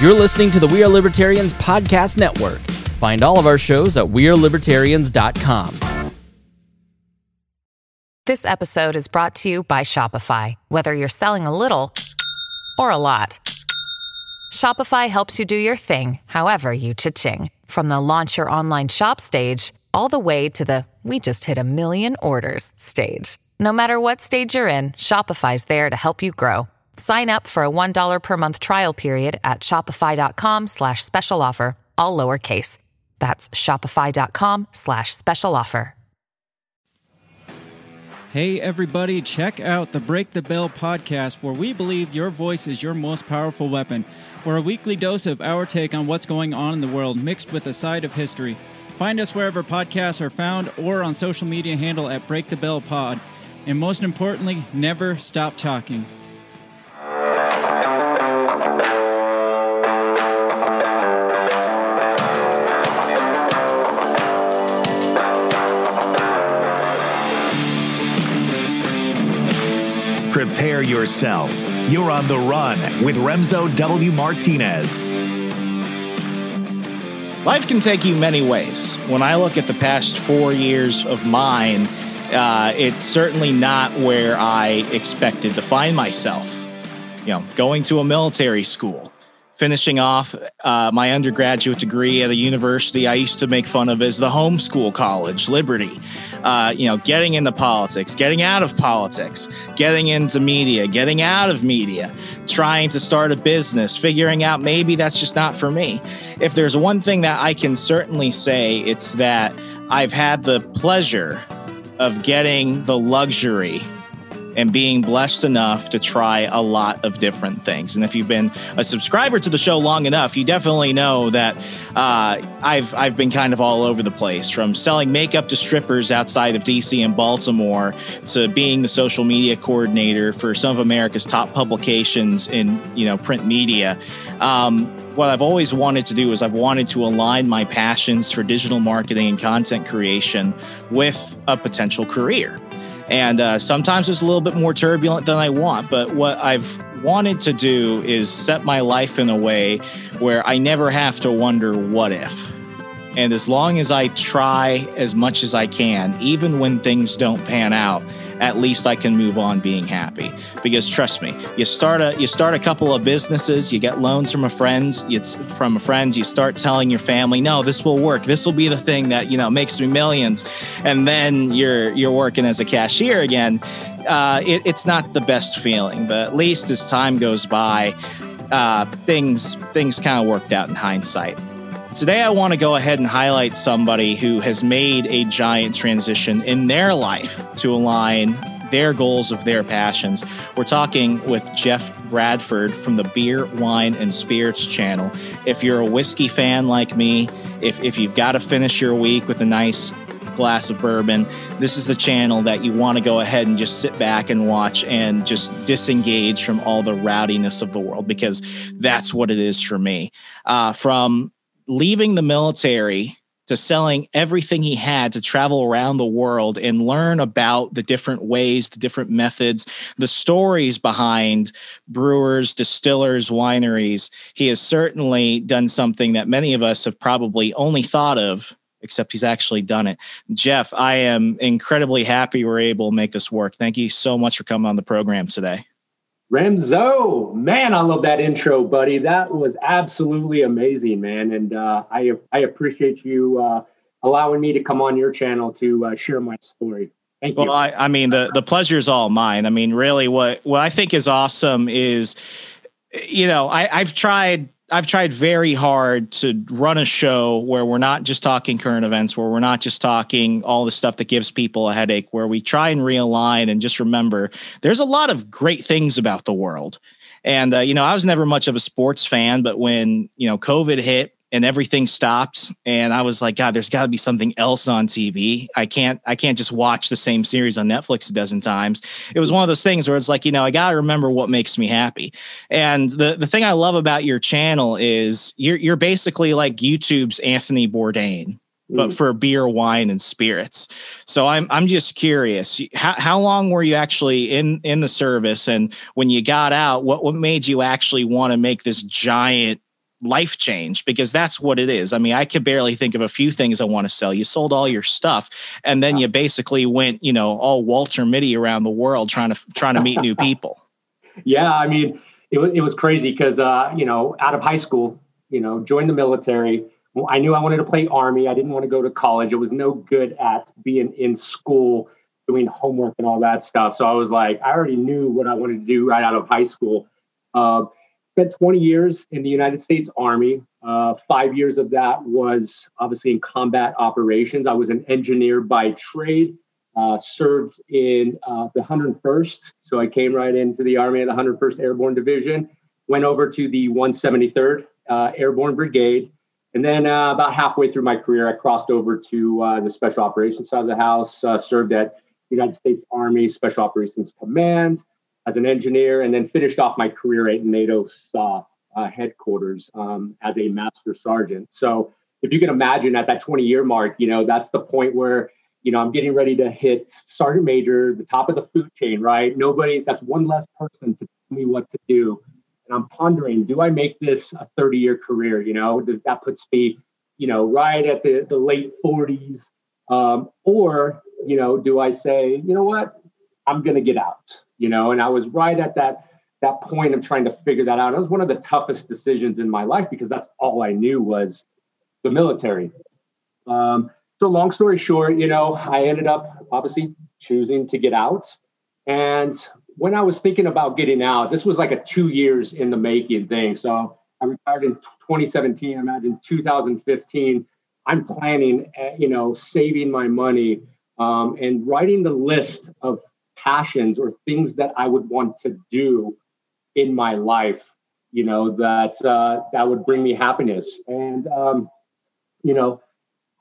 You're listening to the We Are Libertarians Podcast Network. Find all of our shows at WeareLibertarians.com. This episode is brought to you by Shopify. Whether you're selling a little or a lot, Shopify helps you do your thing, however you cha-ching. From the launch your online shop stage, all the way to the we just hit a million orders stage. No matter what stage you're in, Shopify's there to help you grow. Sign up for a $1 per month trial period at shopify.com slash special offer, all lowercase. That's shopify.com slash special offer. Hey, everybody, check out the Break the Bell podcast, where we believe your voice is your most powerful weapon. For a weekly dose of our take on what's going on in the world, mixed with a side of history. Find us wherever podcasts are found or on social media handle at Break the Bell Pod. And most importantly, never stop talking. Prepare yourself. You're on the run with Remso W. Martinez. Life can take you many ways. When I look at the past four years of mine, uh, it's certainly not where I expected to find myself. You know, going to a military school, finishing off uh, my undergraduate degree at a university I used to make fun of as the homeschool college, Liberty. Uh, you know, getting into politics, getting out of politics, getting into media, getting out of media, trying to start a business, figuring out maybe that's just not for me. If there's one thing that I can certainly say, it's that I've had the pleasure of getting the luxury and being blessed enough to try a lot of different things. And if you've been a subscriber to the show long enough, you definitely know that uh, I've I've been kind of all over the place, from selling makeup to strippers outside of DC and Baltimore, to being the social media coordinator for some of America's top publications in you know print media. Um, what I've always wanted to do is I've wanted to align my passions for digital marketing and content creation with a potential career. And uh, sometimes it's a little bit more turbulent than I want. But what I've wanted to do is set my life in a way where I never have to wonder what if. And as long as I try as much as I can, even when things don't pan out, at least I can move on being happy. Because trust me, you start a you start a couple of businesses, you get loans from a friend, it's from a you start telling your family, no, this will work. This will be the thing that, you know, makes me millions. And then you're you're working as a cashier again. Uh, it, it's not the best feeling, but at least as time goes by, uh, things things kind of worked out in hindsight. Today, I want to go ahead and highlight somebody who has made a giant transition in their life to align their goals of their passions. We're talking with Jeff Bradford from the Beer, Wine, and Spirits channel. If you're a whiskey fan like me, if, if you've got to finish your week with a nice glass of bourbon, this is the channel that you want to go ahead and just sit back and watch and just disengage from all the rowdiness of the world because that's what it is for me. Uh, from leaving the military to selling everything he had to travel around the world and learn about the different ways, the different methods, the stories behind brewers, distillers, wineries. He has certainly done something that many of us have probably only thought of, except he's actually done it. Jeff, I am incredibly happy we're able to make this work. Thank you so much for coming on the program today. Remso, man, I love that intro, buddy. That was absolutely amazing, man. And uh, I I appreciate you uh, allowing me to come on your channel to uh, share my story. Thank you. well. I, I mean, the the pleasure is all mine. I mean, really, what what I think is awesome is, you know, I I've tried I've tried very hard to run a show where we're not just talking current events, where we're not just talking all the stuff that gives people a headache, where we try and realign and just remember there's a lot of great things about the world. And, uh, you know, I was never much of a sports fan, but when, you know, COVID hit and everything stopped. And i was like god there's got to be something else on tv i can't i can't just watch the same series on netflix a dozen times. It was one of those things where it's like you know i got to remember what makes me happy. And the the thing i love about your channel is you're you're basically like youtube's anthony bourdain but mm. for beer, wine, and spirits. So I'm I'm just curious. How how long were you actually in in the service, and when you got out, what what made you actually want to make this giant life change because that's what it is. I mean, I could barely think of a few things I want to sell. You sold all your stuff and then you basically went, you know, all Walter Mitty around the world trying to trying to meet new people. Yeah, I mean, it was it was crazy because uh, you know, out of high school, you know, joined the military. I knew I wanted to play army. I didn't want to go to college. I was no good at being in school doing homework and all that stuff. So I was like, I already knew what I wanted to do right out of high school. Uh, spent 20 years in the United States Army. Uh, five years of that was obviously in combat operations. I was an engineer by trade, uh, served in uh, the 101st. So I came right into the Army at the 101st Airborne Division, went over to the 173rd uh, Airborne Brigade. And then uh, about halfway through my career, I crossed over to uh, the Special Operations side of the house, served at United States Army Special Operations Command, as an engineer, and then finished off my career at NATO SOF uh, headquarters um, as a master sergeant. So if you can imagine at that 20 year mark, you know, that's the point where, you know, I'm getting ready to hit sergeant major, the top of the food chain, right? Nobody, that's one less person to tell me what to do. And I'm pondering, do I make this a 30 year career? You know, does that puts me, you know, right at the, the late 40s? Um, or, you know, do I say, you know what, I'm going to get out? You know, and I was right at that that point of trying to figure that out. It was one of the toughest decisions in my life because that's all I knew was the military. Um, so long story short, you know, I ended up obviously choosing to get out. And when I was thinking about getting out, this was like a two years in the making thing. So I retired in 2017. I imagine 2015. I'm planning, eh, you know, saving my money um, and writing the list of passions or things that I would want to do in my life, you know, that uh, that would bring me happiness. And um, you know,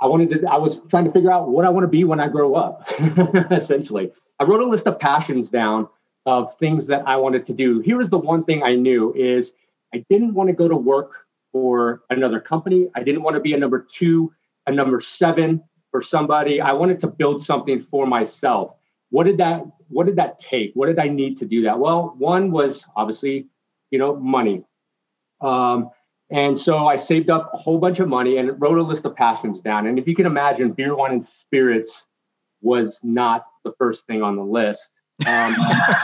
I wanted to. I was trying to figure out what I want to be when I grow up. essentially, I wrote a list of passions down of things that I wanted to do. Here was the one thing I knew is I didn't want to go to work for another company. I didn't want to be a number two, a number seven for somebody. I wanted to build something for myself what did that what did that take? What did i need to do that? Well one was obviously you know money. Um, and so i saved up a whole bunch of money and wrote a list of passions down. And if you can imagine beer wine and spirits was not the first thing on the list. Um,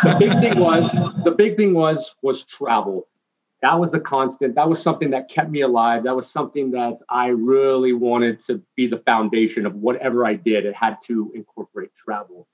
the big thing was the big thing was was travel. That was the constant. That was something that kept me alive. That was something that i really wanted to be the foundation of whatever i did. It had to incorporate travel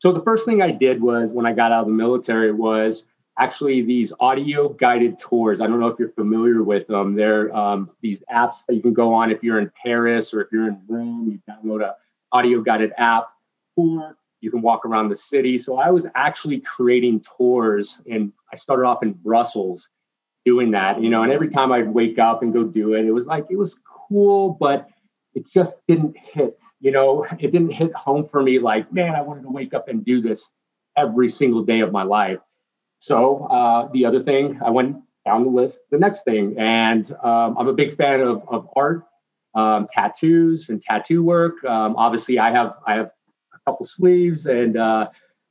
so the first thing I did was when I got out of the military was actually these audio guided tours. I don't know if you're familiar with them. They're um, these apps that you can go on if you're in Paris or if you're in Rome. You download a audio guided app, or you can walk around the city. So I was actually creating tours, and I started off in Brussels doing that. You know, and every time I'd wake up and go do it, it was like it was cool, but it just didn't hit, you know, it didn't hit home for me like, man, I wanted to wake up and do this every single day of my life. So uh, the other thing, I went down the list, the next thing, and um, I'm a big fan of, of art, um, tattoos and tattoo work. Um, obviously, I have I have a couple sleeves, and uh,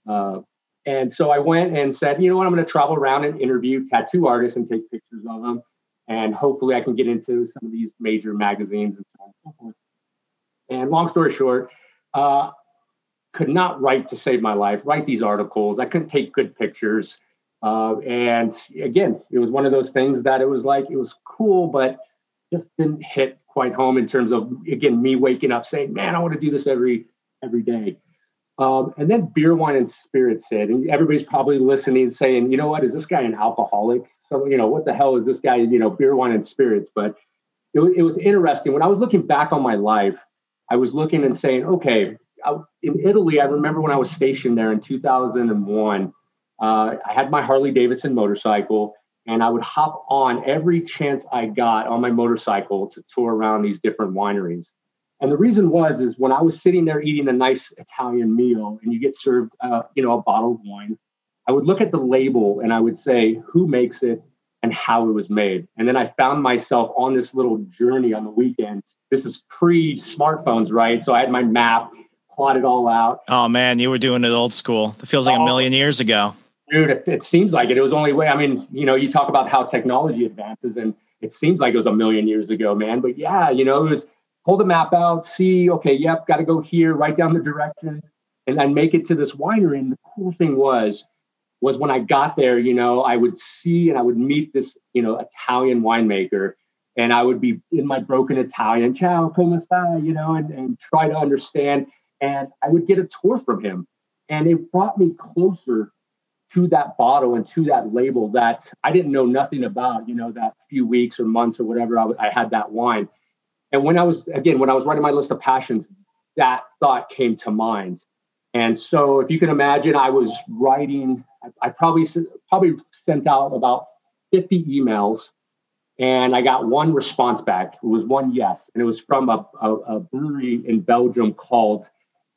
uh, and so I went and said, you know what, I'm going to travel around and interview tattoo artists and take pictures of them and hopefully I can get into some of these major magazines and so on and so forth. And long story short, uh, could not write to save my life, write these articles. I couldn't take good pictures. Uh, and again, it was one of those things that it was like, it was cool, but just didn't hit quite home in terms of, again, me waking up saying, man, I want to do this every, every day. Um, and then beer, wine, and spirits hit. And everybody's probably listening saying, you know what, is this guy an alcoholic? So, you know, what the hell is this guy, you know, beer, wine, and spirits? But it, it was interesting. When I was looking back on my life, I was looking and saying, okay, I, in Italy, I remember when I was stationed there in 2001, uh, I had my Harley Davidson motorcycle and I would hop on every chance I got on my motorcycle to tour around these different wineries. And the reason was is when I was sitting there eating a nice Italian meal and you get served, uh, you know, a bottle of wine, I would look at the label and I would say who makes it and how it was made. And then I found myself on this little journey on the weekend. This is pre smartphones, right? So I had my map, plotted all out. Oh man, you were doing it old school. It feels like oh, a million years ago. Dude, it, it seems like it. It was only way. I mean, you know, you talk about how technology advances and it seems like it was a million years ago, man. But yeah, you know, it was pull the map out, see, okay, yep, got to go here, write down the directions, and then make it to this winery. And the cool thing was, was when I got there, you know, I would see and I would meet this, you know, Italian winemaker, and I would be in my broken Italian, ciao, come sta, you know, and, and try to understand. And I would get a tour from him. And it brought me closer to that bottle and to that label that I didn't know nothing about, you know, that few weeks or months or whatever I, I had that wine. And when I was, again, when I was writing my list of passions, that thought came to mind. And so if you can imagine, I was writing, I, probably, probably sent out about 50 emails and I got one response back. It was one yes. And it was from a, a, a brewery in Belgium called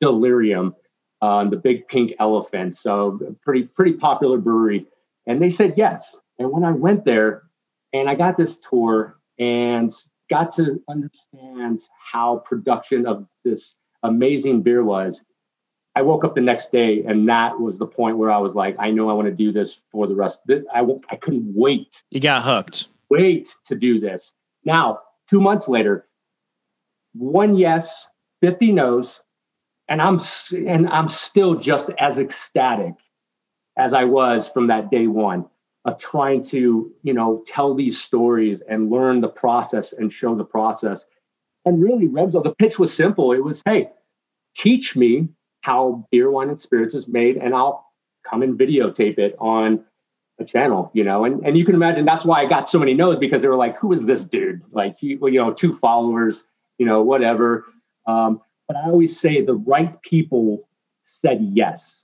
Delirium um, the Big Pink Elephant. So pretty pretty popular brewery, and they said yes. And when I went there, and I got this tour and got to understand how production of this amazing beer was. I woke up the next day, and that was the point where I was like, I know I want to do this for the rest. Of I I couldn't wait. You got hooked. Wait to do this. Now, two months later, one yes, fifty no's, and I'm and I'm still just as ecstatic as I was from that day one of trying to you know tell these stories and learn the process and show the process. And really, Remso, the pitch was simple. It was, hey, teach me how beer, wine, and spirits is made, and I'll come and videotape it on a channel, you know. And and you can imagine that's why I got so many no's because they were like, who is this dude? Like he, well, you know, two followers, you know, whatever. Um, but I always say the right people said yes.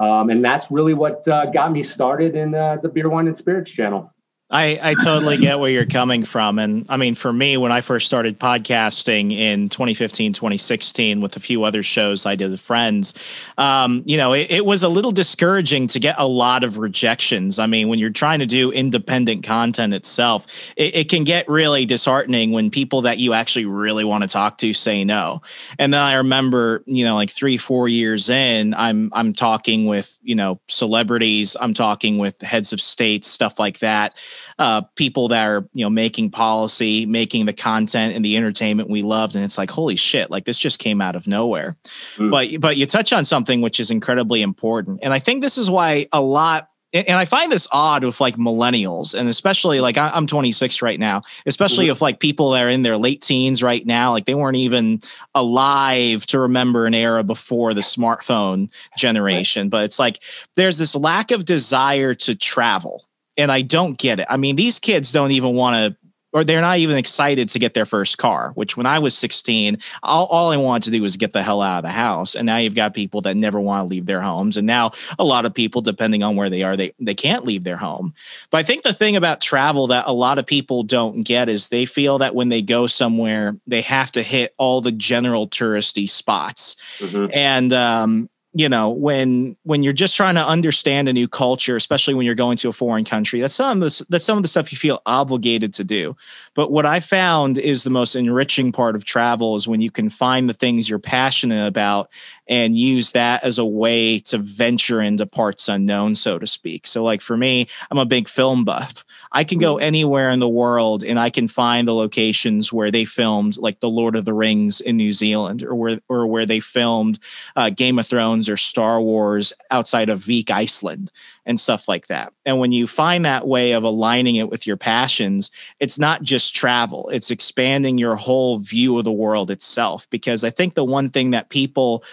Um, and that's really what uh, got me started in uh, the Beer, Wine, and Spirits channel. I, I totally get where you're coming from. And I mean, for me, when I first started podcasting in 2015, 2016, with a few other shows I did with friends, um, you know, it, it, was a little discouraging to get a lot of rejections. I mean, when you're trying to do independent content itself, it, it can get really disheartening when people that you actually really want to talk to say no. And then I remember, you know, like three, four years in, I'm I'm talking with, you know, celebrities, I'm talking with heads of states, stuff like that uh, people that are you know making policy, making the content and the entertainment we loved, and it's like holy shit, like this just came out of nowhere. Mm. But but you touch on something which is incredibly important, and I think this is why a lot and I find this odd with like millennials, and especially like I'm 26 right now, especially mm-hmm. if like people that are in their late teens right now, like they weren't even alive to remember an era before the smartphone generation. But it's like there's this lack of desire to travel and I don't get it. I mean, these kids don't even want to or they're not even excited to get their first car, which when I was 16, all, all, I wanted to do was get the hell out of the house. And now you've got people that never want to leave their homes. And now a lot of people, depending on where they are, they, they can't leave their home. But I think the thing about travel that a lot of people don't get is they feel that when they go somewhere, they have to hit all the general touristy spots. Mm-hmm. And, um, you know when when you're just trying to understand a new culture especially when you're going to a foreign country that's some of the, that's some of the stuff you feel obligated to do. But what i found is the most enriching part of travel is when you can find the things you're passionate about and use that as a way to venture into parts unknown so to speak. So like for me i'm a big film buff. I can go anywhere in the world and I can find the locations where they filmed like the Lord of the Rings in New Zealand or where or where they filmed uh, Game of Thrones or Star Wars outside of Vik, Iceland and stuff like that. And when you find that way of aligning it with your passions, it's not just travel, it's expanding your whole view of the world itself. Because I think the one thing that people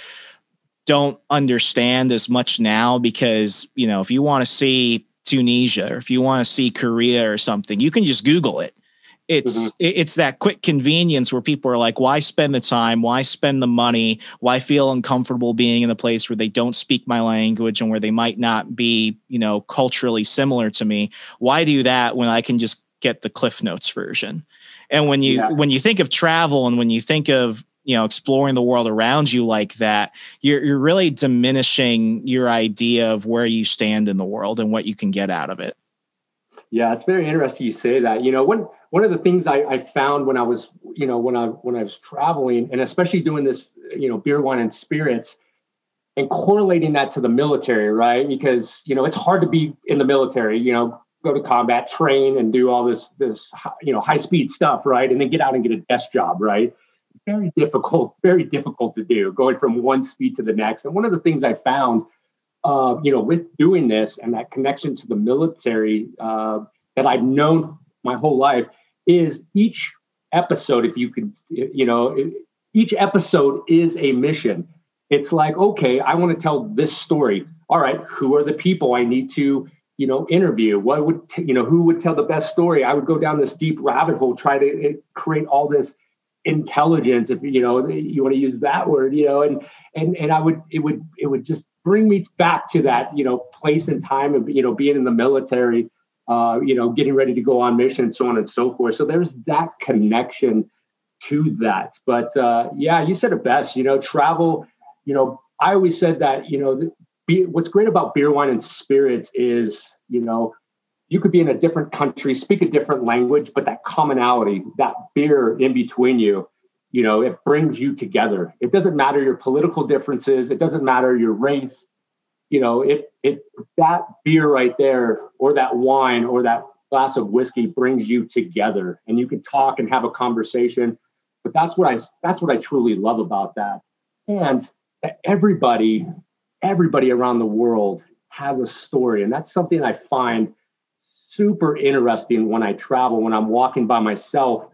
don't understand as much now because you know if you want to see Tunisia or if you want to see Korea or something, you can just Google it. It's mm-hmm. it's that quick convenience where people are like, why spend the time? Why spend the money? Why feel uncomfortable being in a place where they don't speak my language and where they might not be, you know, culturally similar to me? Why do that when I can just get the Cliff Notes version? And when you yeah. when you think of travel and when you think of you know exploring the world around you like that you're you're really diminishing your idea of where you stand in the world and what you can get out of it yeah it's very interesting you say that you know one one of the things I, I found when i was you know when i when i was traveling and especially doing this you know beer wine and spirits and correlating that to the military right because you know it's hard to be in the military you know go to combat, train, and do all this this you know high speed stuff, right? And then get out and get a desk job, right? Very difficult, very difficult to do, going from one speed to the next. And one of the things I found, uh, you know, with doing this and that connection to the military uh, that I've known my whole life is each episode, if you could, you know, each episode is a mission. It's like, okay, I want to tell this story. All right, who are the people I need to you know interview what would you know who would tell the best story i would go down this deep rabbit hole try to eh, create all this intelligence if you know you want to use that word you know and and and i would it would it would just bring me back to that you know place and time of you know being in the military uh you know getting ready to go on mission so on and so forth. So there's that connection to that. But uh yeah you said it best you know travel you know i always said that you know beer, what's great about beer, wine, and spirits is, you know, you could be in a different country, speak a different language, but that commonality, that beer in between you, you know, it brings you together. It doesn't matter your political differences. It doesn't matter your race. You know, it it that beer right there, or that wine, or that glass of whiskey brings you together, and you can talk and have a conversation. But that's what I that's what I truly love about that, and everybody everybody around the world has a story. And that's something I find super interesting when I travel, when I'm walking by myself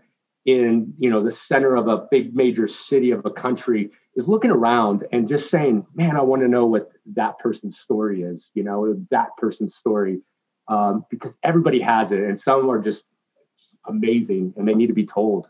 in, you know, the center of a big major city of a country is looking around and just saying, man, I want to know what that person's story is, you know, that person's story. Um, because everybody has it and some are just amazing and they need to be told.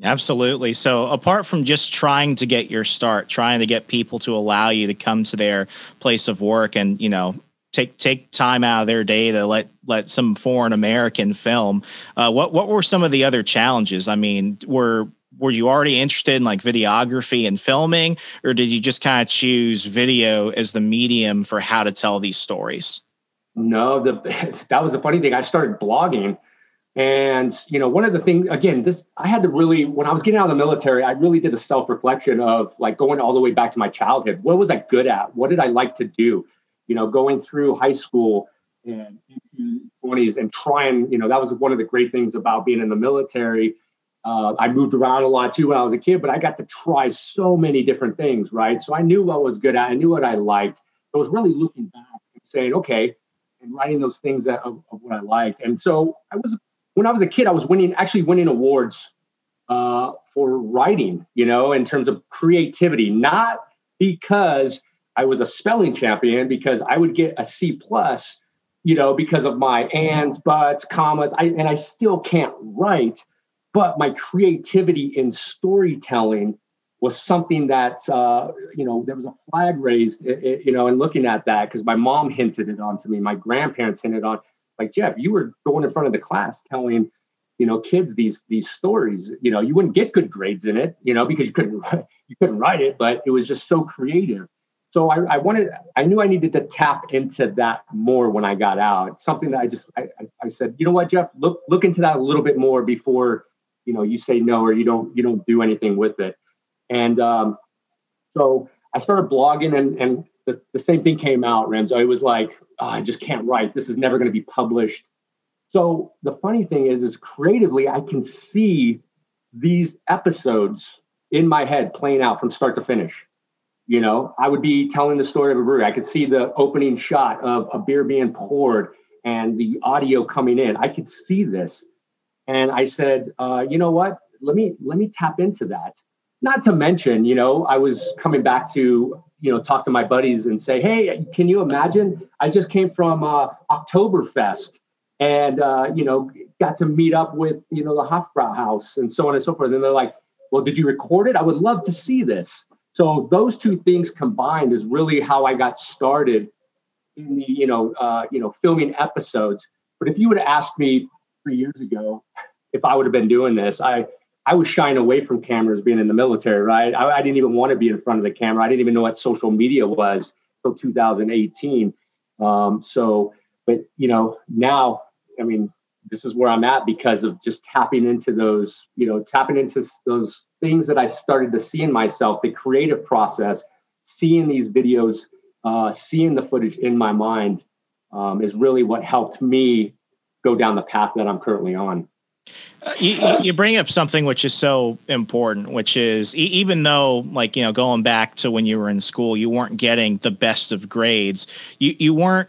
Absolutely. So, apart from just trying to get your start, trying to get people to allow you to come to their place of work and, you know, take take time out of their day to let let some foreign American film, uh, what what were some of the other challenges? I mean, were were you already interested in like videography and filming, or did you just kind of choose video as the medium for how to tell these stories? No, the that was the funny thing. I started blogging and you know, one of the things again, this I had to really when I was getting out of the military, I really did a self-reflection of like going all the way back to my childhood. What was I good at? What did I like to do? You know, going through high school and into 20s and trying, you know, that was one of the great things about being in the military. Uh, I moved around a lot too when I was a kid, but I got to try so many different things, right? So I knew what was good at, I knew what I liked. I was really looking back and saying, okay, and writing those things that of, of what I liked. And so I was when I was a kid, I was winning, actually winning awards uh, for writing, you know, in terms of creativity, not because I was a spelling champion, because I would get a C plus, you know, because of my ands, buts, commas, I, and I still can't write, but my creativity in storytelling was something that uh, you know there was a flag raised, you know, and looking at that because my mom hinted it on to me, my grandparents hinted on like Jeff, you were going in front of the class telling, you know, kids these these stories. You know, you wouldn't get good grades in it, you know, because you couldn't you couldn't write it, but it was just so creative. So I, I wanted, I knew I needed to tap into that more when I got out. It's something that I just, I, I said, you know what, Jeff, look look into that a little bit more before, you know, you say no or you don't you don't do anything with it. And um, so I started blogging, and and the, the same thing came out, Remso. It was like, oh, I just can't write. This is never going to be published. So the funny thing is, is creatively, I can see these episodes in my head playing out from start to finish. You know, I would be telling the story of a brewery. I could see the opening shot of a beer being poured and the audio coming in. I could see this, and I said, uh, you know what? Let me let me tap into that. Not to mention, you know, I was coming back to you know talk to my buddies and say hey can you imagine i just came from uh, oktoberfest and uh, you know got to meet up with you know the hofbrauhaus and so on and so forth and they're like well did you record it i would love to see this so those two things combined is really how i got started in the you know uh, you know filming episodes but if you would have asked me three years ago if i would have been doing this i I was shying away from cameras being in the military, right? I, I, didn't even want to be in front of the camera. I didn't even know what social media was until 2018. Um, so, but you know, now, I mean, this is where I'm at because of just tapping into those, you know, tapping into those things that I started to see in myself, the creative process, seeing these videos, uh, seeing the footage in my mind um, is really what helped me go down the path that I'm currently on. Uh, you, you, bring up something which is so important, which is even though, like you know, going back to when you were in school, you weren't getting the best of grades. You you weren't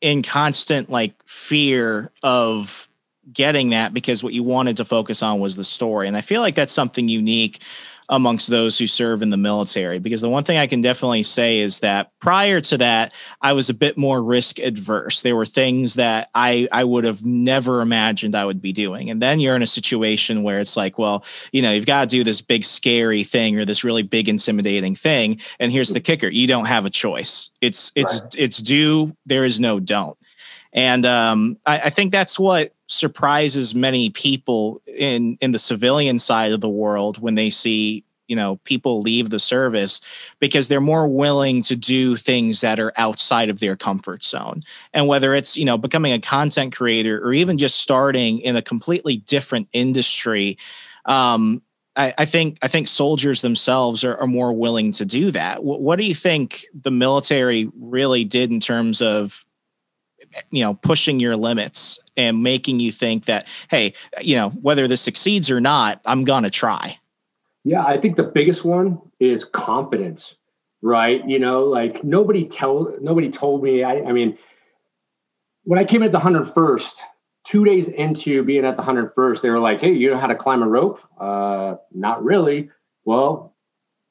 in constant like fear of getting that because what you wanted to focus on was the story. And I feel like that's something unique amongst those who serve in the military. Because the one thing I can definitely say is that prior to that, I was a bit more risk adverse. There were things that I, I would have never imagined I would be doing. And then you're in a situation where it's like, well, you know, you've got to do this big, scary thing or this really big, intimidating thing. And here's the kicker you don't have a choice. It's, it's, right. it's do, there is no don't. And um, I, I think that's what surprises many people in in the civilian side of the world when they see you know people leave the service because they're more willing to do things that are outside of their comfort zone and whether it's you know becoming a content creator or even just starting in a completely different industry um, I, I, think I think soldiers themselves are, are more willing to do that. What, what do you think the military really did in terms of you know pushing your limits and making you think that hey you know whether this succeeds or not i'm gonna try. Yeah i think the biggest one is confidence right? You know like nobody tell nobody told me i, I mean when i came at the 101st two days into being at the 101st they were like hey you know how to climb a rope? Uh not really. Well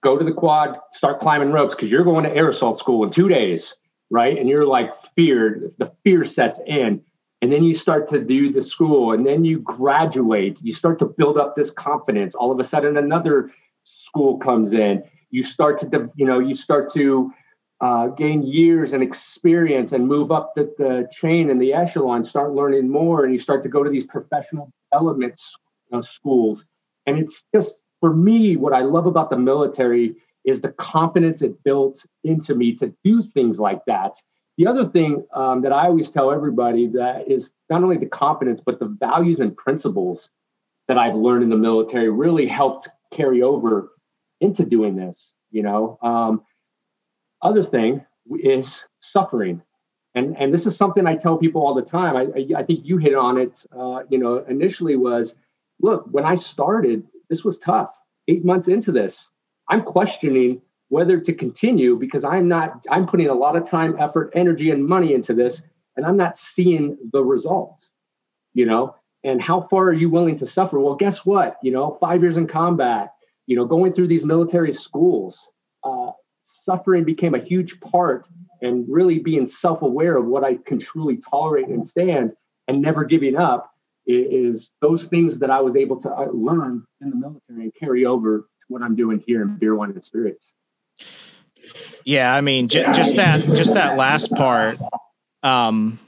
go to the quad start climbing ropes because you're going to air assault school in two days right? And you're like feared, the fear sets in. And then you start to do the school and then you graduate. You start to build up this confidence. All of a sudden, another school comes in. You start to, you know, you start to uh, gain years and experience and move up the, the chain and the echelon, start learning more, and you start to go to these professional development uh, schools. And it's just, for me, what I love about the military is the confidence it built into me to do things like that. The other thing um, that I always tell everybody that is not only the confidence, but the values and principles that I've learned in the military really helped carry over into doing this. You know, um, other thing is suffering, and and this is something I tell people all the time. I I, I think you hit on it. Uh, you know, initially was, look, when I started, this was tough. Eight months into this, I'm questioning whether to continue because I'm not, I'm putting a lot of time, effort, energy, and money into this, and I'm not seeing the results, you know? And how far are you willing to suffer? Well, guess what? You know, five years in combat, you know, going through these military schools, uh, suffering became a huge part and really being self-aware of what I can truly tolerate and stand and never giving up is those things that I was able to uh, learn in the military and carry over what I'm doing here in beer, wine, and spirits. Yeah, I mean, j- just that, just that last part. Um,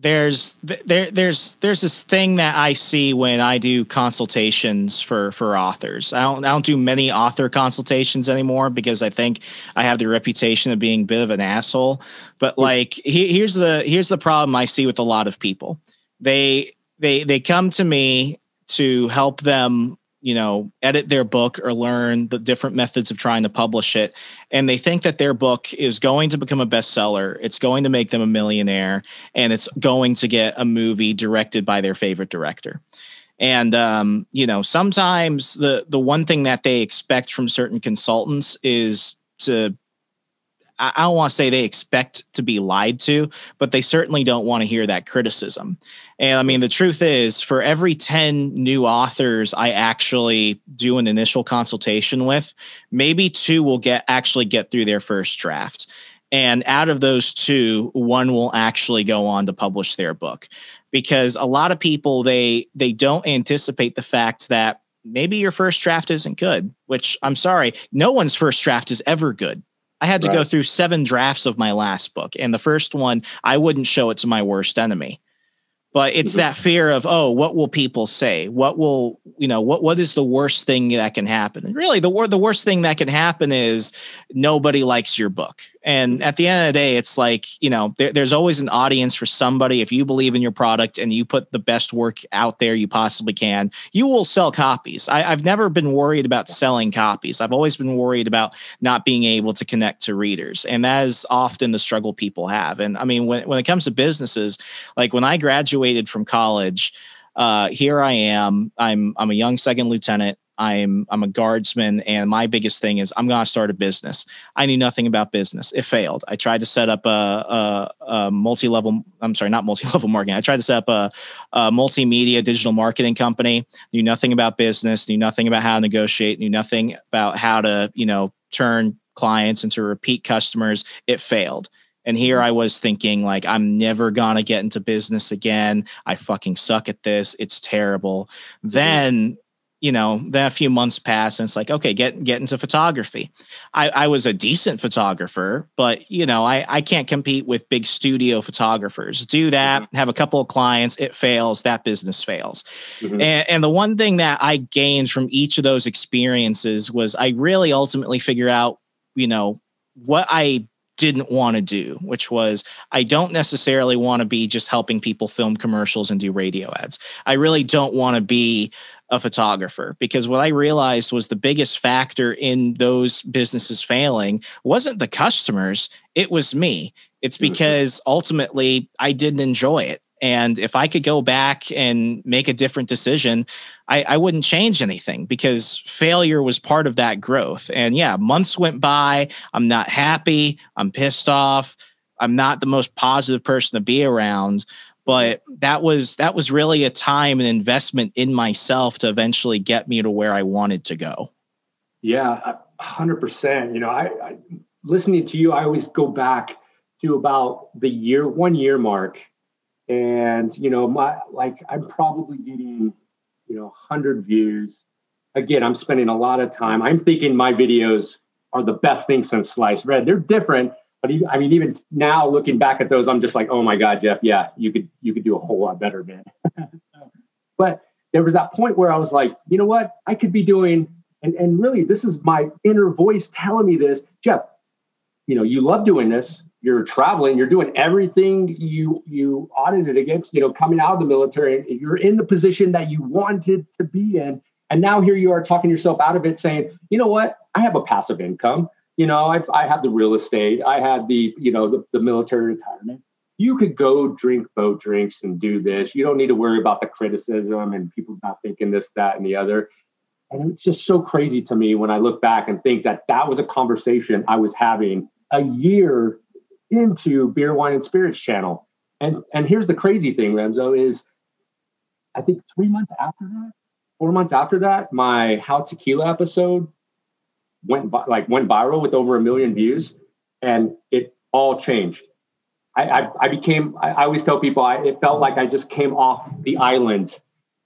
there's there there's there's this thing that I see when I do consultations for for authors. I don't I don't do many author consultations anymore because I think I have the reputation of being a bit of an asshole. But like he, here's the here's the problem I see with a lot of people. They they they come to me to help them you know edit their book or learn the different methods of trying to publish it. And they think that their book is going to become a bestseller. It's going to make them a millionaire and it's going to get a movie directed by their favorite director. And um, you know sometimes the the one thing that they expect from certain consultants is to I don't want to say they expect to be lied to, but they certainly don't want to hear that criticism. And I mean, the truth is, for every 10 new authors I actually do an initial consultation with, maybe two will get actually get through their first draft. And out of those two, one will actually go on to publish their book. Because a lot of people they they don't anticipate the fact that maybe your first draft isn't good, which I'm sorry, no one's first draft is ever good. I had to right. go through seven drafts of my last book. And the first one, I wouldn't show it to my worst enemy but it's mm-hmm. that fear of oh what will people say? What will you know what what is the worst thing that can happen? And really the the worst thing that can happen is nobody likes your book. And at the end of the day it's like you know there, there's always an audience for somebody. If you believe in your product and you put the best work out there you possibly can you will sell copies. I, i've never been worried about selling copies. I've always been worried about not being able to connect to readers. And that is often the struggle people have. And i mean when, when it comes to businesses like when i graduated graduated from college. Uh, here I am. I'm I'm a young second lieutenant. I'm I'm a guardsman, and my biggest thing is I'm to start a business. I knew nothing about business. It failed. I tried to set up a, a, a multi-level. I'm sorry, not multi-level marketing. I tried to set up a, a multimedia digital marketing company. Knew nothing about business. Knew nothing about how to negotiate. Knew nothing about how to you know turn clients into repeat customers. It failed. And here mm-hmm. I was thinking, like, I'm never gonna get into business again. I fucking suck at this. It's terrible. Mm-hmm. Then you know, then a few months pass and it's like, okay, get get into photography. I, I was a decent photographer, but you know, I, I can't compete with big studio photographers. Do that, mm-hmm. have a couple of clients, it fails, that business fails. Mm-hmm. And, and the one thing that I gained from each of those experiences was I really ultimately figure out, you know, what I didn't want to do, which was I don't necessarily want to be just helping people film commercials and do radio ads. I really don't want to be a photographer because what I realized was the biggest factor in those businesses failing wasn't the customers, it was me. It's because ultimately I didn't enjoy it. And if I could go back and make a different decision, I, I, wouldn't change anything because failure was part of that growth. And yeah, months went by. I'm not happy. I'm pissed off. I'm not the most positive person to be around. But that was that was really a time and investment in myself to eventually get me to where I wanted to go. Yeah, hundred percent. You know, I, I listening to you, I always go back to about the year one year mark and you know my like i'm probably getting you know 100 views. Again i'm spending a lot of time. I'm thinking my videos are the best thing since sliced bread. They're different but even, i mean even now looking back at those i'm just like oh my god jeff yeah you could you could do a whole lot better man. But there was that point where i was like you know what? I could be doing and and really this is my inner voice telling me this jeff you know you love doing this you're traveling, you're doing everything you you audited against, you know, coming out of the military, you're in the position that you wanted to be in. And now here you are talking yourself out of it, saying, you know what, I have a passive income. You know, I've, I have the real estate, I have the, you know, the, the military retirement. You could go drink boat drinks and do this. You don't need to worry about the criticism and people not thinking this, that, and the other. And it's just so crazy to me when I look back and think that that was a conversation I was having a year into beer, wine, and spirits channel. And and here's the crazy thing, Remso, is I think three months after that, four months after that, my How Tequila episode went like went viral with over a million views, and it all changed. I I, I became. I, I, always tell people I, it felt like I just came off the island.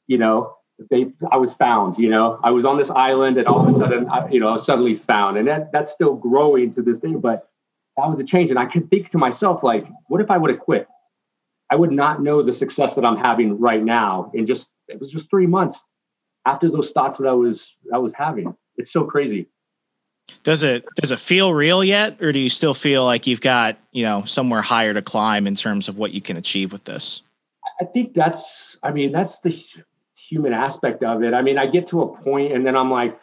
You know, they I was found. You know, I was on this island, and all of a sudden, I, you know, I was suddenly found, and that that's still growing to this thing, but that was a change. And I could think to myself, like, what if I would have quit? I would not know the success that I'm having right now. In just it was just three months after those thoughts that I was I was having. It's so crazy. Does it does it feel real yet, or do you still feel like you've got you know somewhere higher to climb in terms of what you can achieve with this? I think that's I mean that's the human aspect of it. I mean, I get to a point and then I'm like,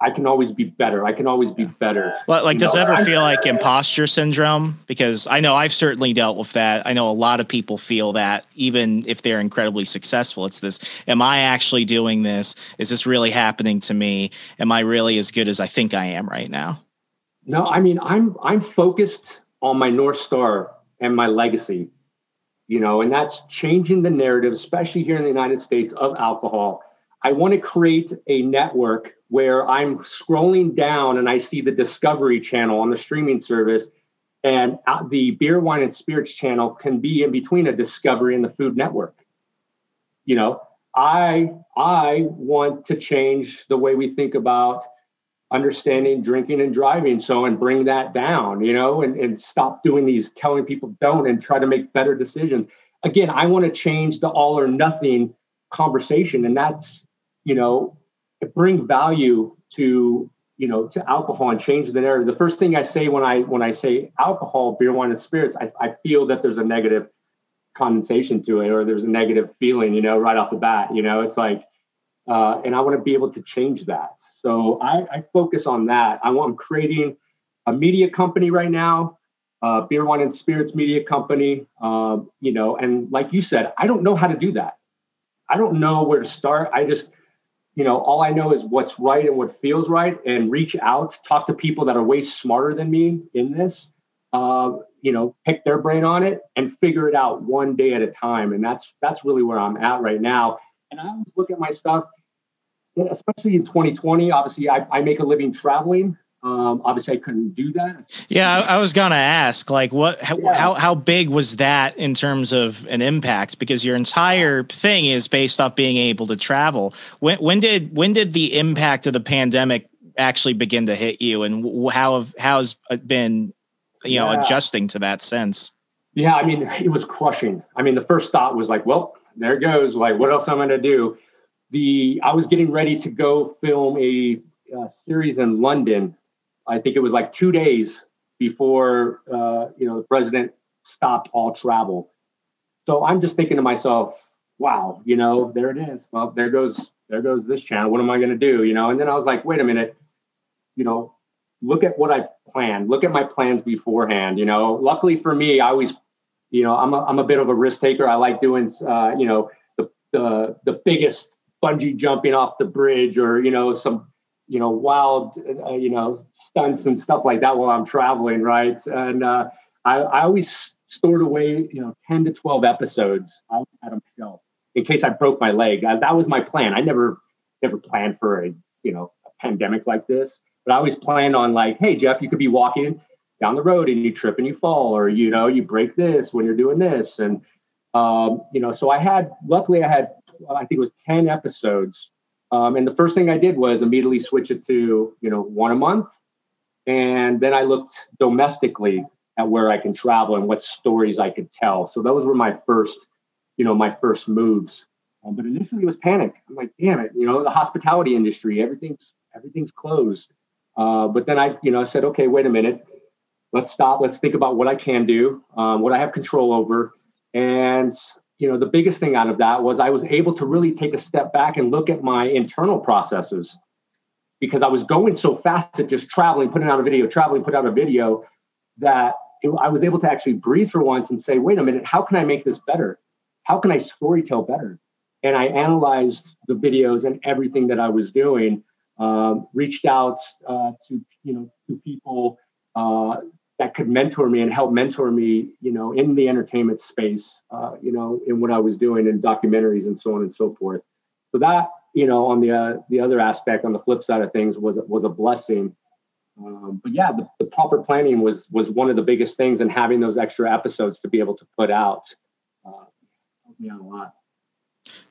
I can always be better. I can always be better. Like, does know? it ever feel like imposter syndrome? Because I know I've certainly dealt with that. I know a lot of people feel that, even if they're incredibly successful. It's this: Am I actually doing this? Is this really happening to me? Am I really as good as I think I am right now? No, I mean, I'm I'm focused on my north star and my legacy. You know, and that's changing the narrative, especially here in the United States, of alcohol. I want to create a network where I'm scrolling down and I see the Discovery channel on the streaming service, and uh, the Beer, Wine, and Spirits channel can be in between a Discovery and the Food Network. You know, I I want to change the way we think about understanding drinking and driving so and bring that down you know and, and stop doing these telling people don't and try to make better decisions again i want to change the all or nothing conversation and that's you know bring value to you know to alcohol and change the narrative the first thing i say when i when i say alcohol beer wine and spirits i, I feel that there's a negative condensation to it or there's a negative feeling you know right off the bat you know it's like uh, and i want to be able to change that so I, I focus on that i want i'm creating a media company right now uh, beer, wine, and spirits media company. Um, you know, and like you said, I don't know how to do that. I don't know where to start. I just, you know, all I know is what's right and what feels right, and reach out, talk to people that are way smarter than me in this. Uh, you know, pick their brain on it and figure it out one day at a time. And that's that's really where I'm at right now. And I always look at my stuff, especially in 2020. Obviously, I, I make a living traveling. Um, obviously, I couldn't do that. Yeah, I, I was gonna ask, like, what, how, yeah. how, how big was that in terms of an impact? Because your entire thing is based off being able to travel. When, when did, when did the impact of the pandemic actually begin to hit you, and how have how's been, you know, yeah. adjusting to that sense? Yeah, I mean, it was crushing. I mean, the first thought was like, well, there goes. Like, what else am I gonna do? The I was getting ready to go film a, a series in London I think it was like two days before uh, you know the president stopped all travel. So I'm just thinking to myself, wow, you know, there it is. Well, there goes there goes this channel. What am I going to do? You know, and then I was like, wait a minute, you know, look at what I've planned. Look at my plans beforehand. You know, luckily for me, I always, you know, I'm a, I'm a bit of a risk taker. I like doing, uh, you know, the the the biggest bungee jumping off the bridge or you know some you know wild uh, you know stunts and stuff like that while I'm traveling, right? And uh, I, I always stored away, you know, 10 to 12 episodes. I had shelf in case I broke my leg. I, that was my plan. I never, never planned for a, you know, a pandemic like this. But I always planned on like, hey, Jeff, you could be walking down the road and you trip and you fall, or you know, you break this when you're doing this, and um, you know. So I had, luckily, I had, I think it was 10 episodes. Um, and the first thing I did was immediately switch it to, you know, one a month and then I looked domestically at where I can travel and what stories I could tell. So those were my first, you know, my first moves. Um, but initially it was panic. I'm like, damn it, you know, the hospitality industry, everything's everything's closed. Uh, but then I, you know, I said, okay, wait a minute, let's stop. Let's think about what I can do, um, what I have control over, and you know, the biggest thing out of that was I was able to really take a step back and look at my internal processes because I was going so fast at just traveling, putting out a video, traveling, put out a video that it, I was able to actually breathe for once and say, wait a minute, how can I make this better? How can I storytell better? And I analyzed the videos and everything that I was doing, um, reached out uh, to you know to people uh, that could mentor me and help mentor me, you know, in the entertainment space, uh, you know, in what I was doing in documentaries and so on and so forth. So that you know, on the uh, the other aspect, on the flip side of things, was was a blessing. Um, but yeah, the, the, proper planning was was one of the biggest things, and having those extra episodes to be able to put out uh, helped me out a lot.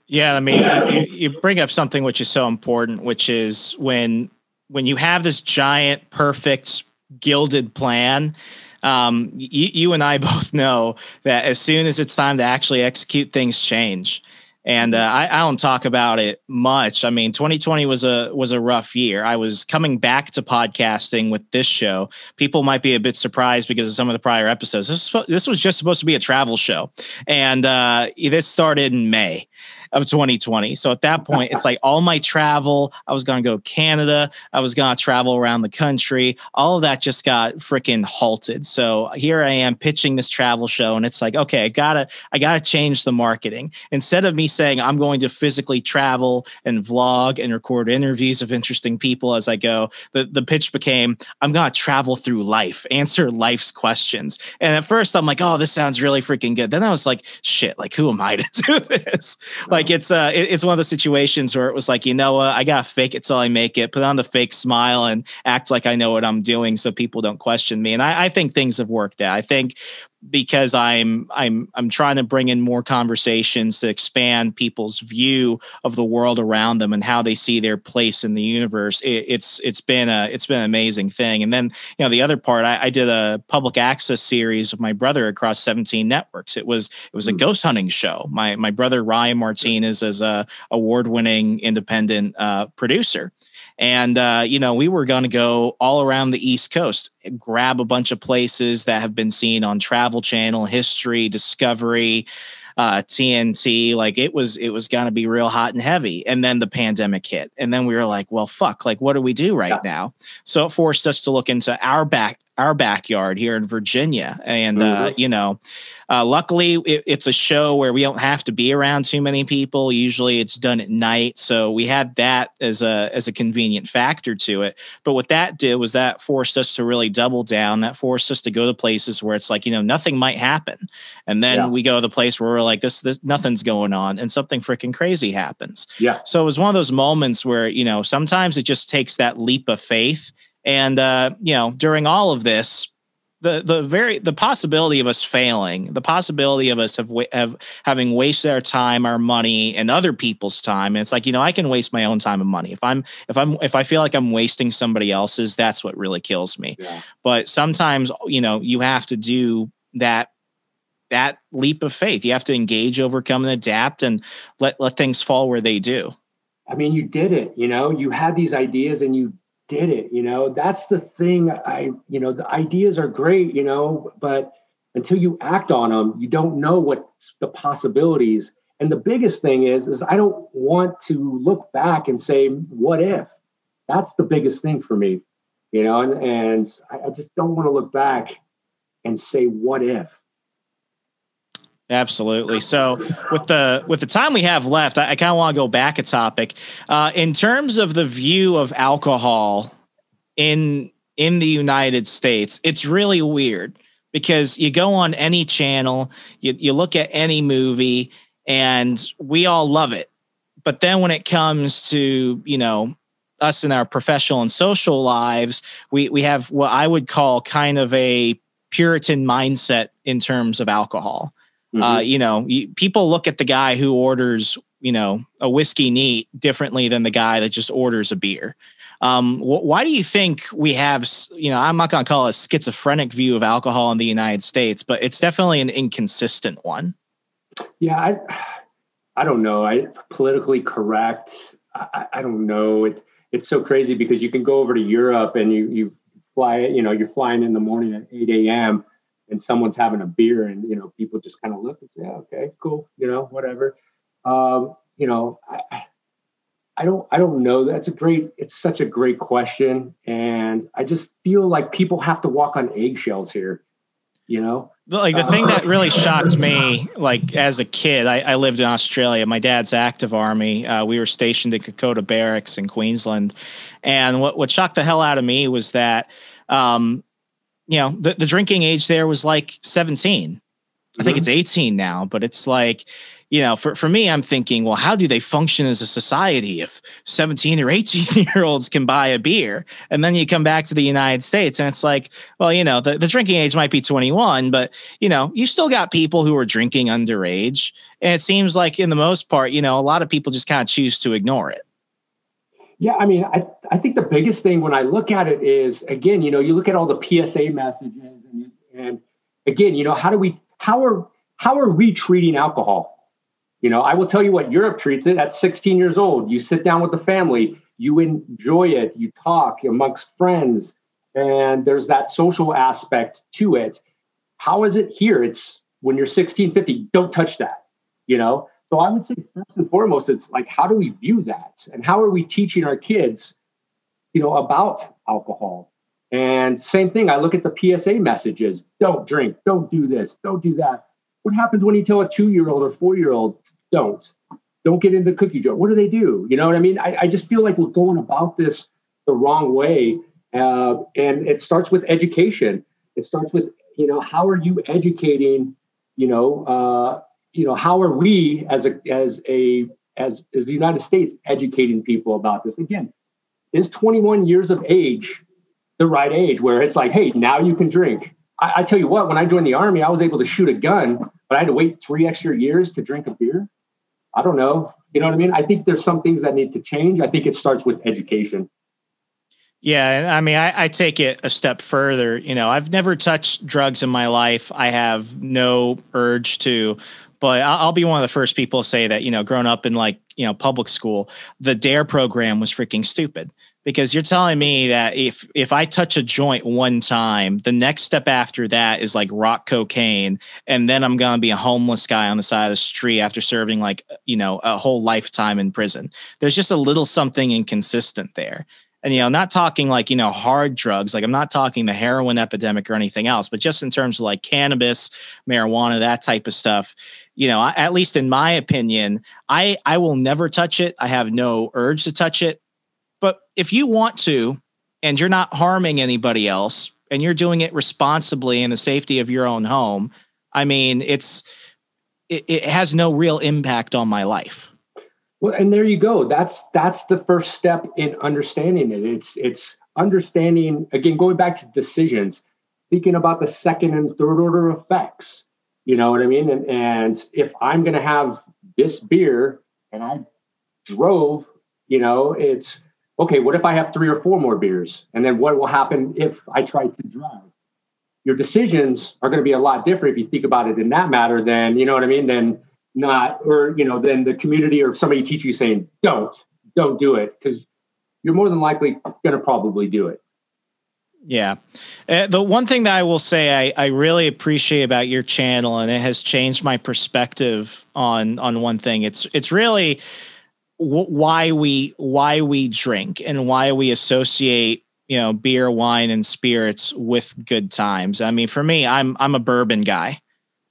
Yeah, I mean, you, you bring up something which is so important, which is when when you have this giant, perfect, gilded plan. Um, you, you and I both know that as soon as it's time to actually execute, things change and uh, I, I, don't talk about it much. I mean, 2020 was a was a rough year. I was coming back to podcasting with this show. People might be a bit surprised because of some of the prior episodes. This, this was just supposed to be a travel show, and uh, this started in May of 2020. So at that point, it's like all my travel, I was going to go Canada, I was going to travel around the country. All of that just got freaking halted. So here I am pitching this travel show and it's like, okay, I got to I got to change the marketing. Instead of me saying I'm going to physically travel and vlog and record interviews of interesting people as I go, the the pitch became I'm going to travel through life, answer life's questions. And at first I'm like, "Oh, this sounds really freaking good." Then I was like, "Shit, like who am I to do this?" Like like it's uh it, it's one of the situations where it was like you know what I gotta fake it till I make it, put on the fake smile and act like I know what I'm doing so people don't question me. And I, I think things have worked out. I think because I'm I'm I'm trying to bring in more conversations to expand people's view of the world around them and how they see their place in the universe. It, it's it's been a it's been an amazing thing. And then you know the other part, I, I, did a public access series with my brother across 17 networks. It was it was a hmm. ghost hunting show. My my brother Ryan Martinez is a award winning independent uh, producer. And, uh, you know, we were going to go all around the East Coast, grab a bunch of places that have been seen on Travel Channel, History, Discovery, uh, TNT. Like it was, it was going to be real hot and heavy. And then the pandemic hit. And then we were like, well, fuck, like, what do we do right yeah. now? So it forced us to look into our back, our backyard here in Virginia. And, uh, mm-hmm. you know, uh, luckily it, it's a show where we don't have to be around too many people. Usually it's done at night. So we had that as a, as a convenient factor to it. But what that did was that forced us to really double down. That forced us to go to places where it's like, you know, nothing might happen. And then yeah. we go to the place where we're like, this, this, nothing's going on and something freaking crazy happens. Yeah. So it was one of those moments where, you know, sometimes it just takes that leap of faith and uh, you know, during all of this, the the very the possibility of us failing, the possibility of us have, have having wasted our time, our money, and other people's time. And it's like you know, I can waste my own time and money. If I'm if I'm if I feel like I'm wasting somebody else's, that's what really kills me. Yeah. But sometimes you know, you have to do that that leap of faith. You have to engage, overcome, and adapt, and let let things fall where they do. I mean, you did it. You know, you had these ideas and you did it you know? That's the thing i you know the ideas are great you know but until you act on them you don't know what the possibilities. And the biggest thing is is i don't want to look back and say what if? That's the biggest thing for me you know? And, and I, I just don't want to look back and say what if Absolutely. So, with the with the time we have left, I, I kind of want to go back a topic. Uh, in terms of the view of alcohol in in the United States, it's really weird because you go on any channel, you you look at any movie, and we all love it. But then when it comes to you know us in our professional and social lives, we we have what I would call kind of a Puritan mindset in terms of alcohol mm-hmm. Uh, you know, you, people look at the guy who orders, you know, a whiskey neat differently than the guy that just orders a beer. Um, wh- why do you think we have, you know, I'm not going to call it a schizophrenic view of alcohol in the United States, but it's definitely an inconsistent one. Yeah, I, I don't know. I politically correct. I, I don't know. It, it's so crazy because you can go over to Europe and you you fly, you know, you're flying in the morning at 8 a.m and someone's having a beer and you know people just kind of look and say yeah, okay cool you know whatever. Um, you know I, I don't I don't know. That's a great it's such a great question and I just feel like people have to walk on eggshells here you know? Like the thing that really shocked me like as a kid I, I lived in australia. My dad's active army. Uh, we were stationed in kokoda barracks in queensland. And what, what shocked the hell out of me was that um, you know, the, the drinking age there was like 17. Mm-hmm. I think mm-hmm. it's 18 now, but it's like, you know, for, for me, I'm thinking, well, how do they function as a society if 17 or 18 year olds can buy a beer? And then you come back to the United States and it's like, well, you know, the, the drinking age might be 21, but, you know, you still got people who are drinking underage. And it seems like, in the most part, you know, a lot of people just kind of choose to ignore it. Yeah, I mean, I, I think the biggest thing when I look at it is again, you know, you look at all the PSA messages and, and again, you know, how do we how are how are we treating alcohol? You know, I will tell you what Europe treats it at 16 years old. You sit down with the family, you enjoy it, you talk amongst friends, and there's that social aspect to it. How is it here? It's when you're 16, 50, don't touch that, you know? So I would say first and foremost, it's like how do we view that, and how are we teaching our kids, you know, about alcohol? And same thing, I look at the PSA messages: don't drink, don't do this, don't do that. What happens when you tell a two-year-old or four-year-old don't? Don't get into the cookie jar. What do they do? You know what I mean? I, I just feel like we're going about this the wrong way, uh, and it starts with education. It starts with you know how are you educating you know uh, you know, how are we as a as a as as the United States educating people about this? Again, is 21 years of age the right age where it's like, hey, now you can drink? I, I tell you what, when I joined the army, I was able to shoot a gun, but I had to wait three extra years to drink a beer. I don't know. You know what I mean? I think there's some things that need to change. I think it starts with education. Yeah, I mean, I, I, take it a step further. You know, I've never touched drugs in my life. I have no urge to but I'll be one of the first people to say that, you know, growing up in like, you know, public school, the DARE program was freaking stupid because you're telling me that if if I touch a joint one time, the next step after that is like rock cocaine, and then I'm gonna be a homeless guy on the side of the street after serving like you know a whole lifetime in prison. There's just a little something inconsistent there. And you know not talking like you know hard drugs like i'm not talking the heroin epidemic or anything else but just in terms of like cannabis marijuana that type of stuff you know at least in my opinion i i will never touch it. I have no urge to touch it. But if you want to and you're not harming anybody else and you're doing it responsibly in the safety of your own home i mean it's it, it has no real impact on my life well, and there you go. That's that's the first step in understanding it. It's it's understanding again, going back to decisions, thinking about the second and third order effects. You know what I mean? And and if I'm gonna have this beer and I drove, you know, it's okay, what if I have three or four more beers? And then what will happen if I try to drive? Your decisions are going to be a lot different if you think about it in that matter than, you know what I mean? Then not or you know then the community or somebody teach you saying don't don't do it because you're more than likely going to probably do it yeah. Uh, the one thing that I will say I, I really appreciate about your channel and it has changed my perspective on on one thing. It's it's really w- why we why we drink and why we associate you know beer, wine, and spirits with good times. I mean, for me, I'm I'm a bourbon guy.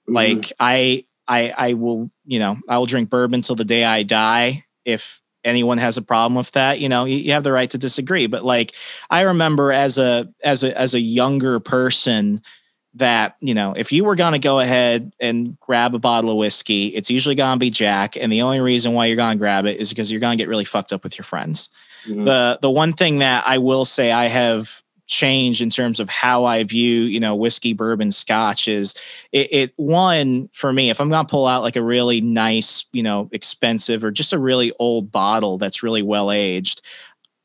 Mm-hmm. Like I I I will you know I will drink bourbon till the day I die. If anyone has a problem with that, you know you, have the right to disagree. But like I remember as a as a as a younger person that you know if you were going to go ahead and grab a bottle of whiskey it's usually going to be jack and the only reason why you're going to grab it is because you're going to get really fucked up with your friends mm-hmm. the the one thing that i will say i have change in terms of how I view, you know, whiskey, bourbon, scotch is it, it one for me, if I'm to pull out like a really nice, you know, expensive or just a really old bottle that's really well aged,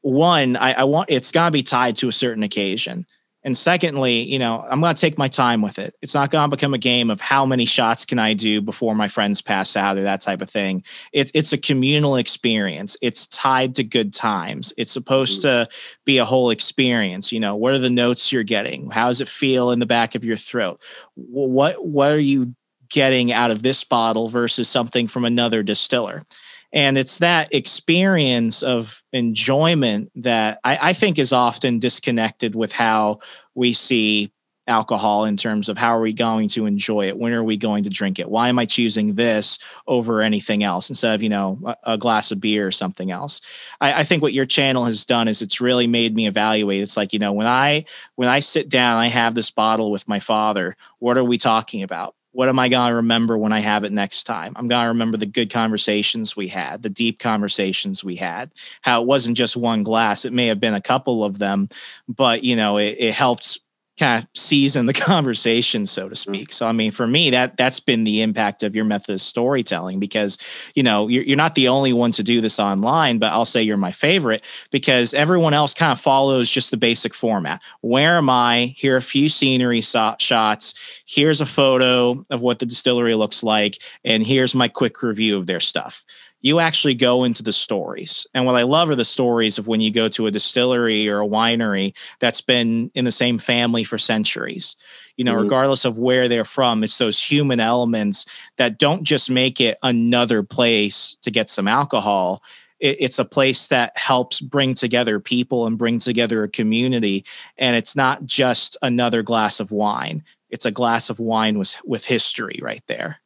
one, I, I want it's got to be tied to a certain occasion. And secondly, you know, I'm going to take my time with it. It's not going to become a game of how many shots can I do before my friends pass out or that type of thing. It, it's a communal experience. It's tied to good times. It's supposed mm-hmm. to be a whole experience. You know, what are the notes you're getting? How does it feel in the back of your throat? What what are you getting out of this bottle versus something from another distiller? And it's that experience of enjoyment that I, I, think is often disconnected with how we see alcohol in terms of how are we going to enjoy it? When are we going to drink it? Why am I choosing this over anything else instead of, you know, a, a glass of beer or something else? I, I think what your channel has done is it's really made me evaluate. It's like, you know, when I when I sit down, I have this bottle with my father, what are we talking about? What am I going to remember when I have it next time? I'm going to remember the good conversations we had, the deep conversations we had, how it wasn't just one glass. It may have been a couple of them, but you know, it, it helped kind of season the conversation so to mm. speak. So i mean for me that that's been the impact of your method of storytelling because you know you're, you're not the only one to do this online but i'll say you're my favorite because everyone else kind of follows just the basic format. Where am i? Here are a few scenery so- shots. Here's a photo of what the distillery looks like and here's my quick review of their stuff you actually go into the stories. And what I love are the stories of when you go to a distillery or a winery that's been in the same family for centuries. You know, mm-hmm. regardless of where they're from, it's those human elements that don't just make it another place to get some alcohol. it's a place that helps bring together people and bring together a community. And it's not just another glass of wine, it's a glass of wine with, with history right there.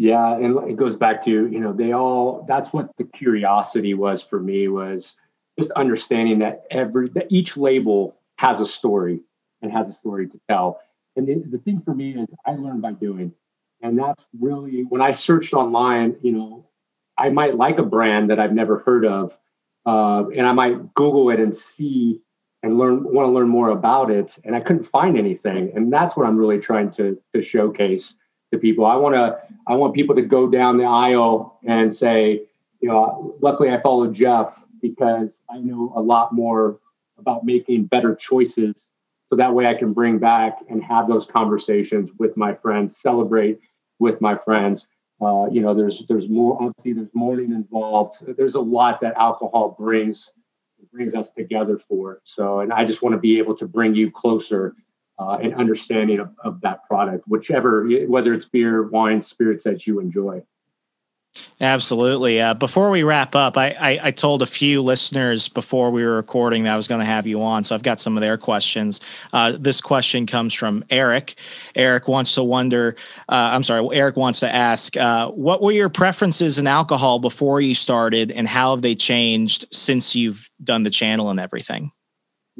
Yeah, and it goes back to you know they all. That's what the curiosity was for me was just understanding that every that each label has a story and has a story to tell. And the, the thing for me is I learned by doing, and that's really when I searched online. You know, I might like a brand that I've never heard of, uh, and I might Google it and see and learn want to learn more about it, and I couldn't find anything. And that's what I'm really trying to to showcase to people. I want to I want people to go down the aisle and say, you know, luckily I follow Jeff because I know a lot more about making better choices. So that way I can bring back and have those conversations with my friends, celebrate with my friends. Uh, you know, there's there's more obviously there's mourning involved. There's a lot that alcohol brings brings us together for. So, and I just want to be able to bring you closer uh, and understanding of, of that product, whichever, whether it's beer, wine, spirits that you enjoy. Absolutely. Uh, before we wrap up, I, I, I, told a few listeners before we were recording that I was going to have you on. So I've got some of their questions. Uh, this question comes from Eric. Eric wants to wonder, uh, I'm sorry, Eric wants to ask, uh, what were your preferences in alcohol before you started and how have they changed since you've done the channel and everything?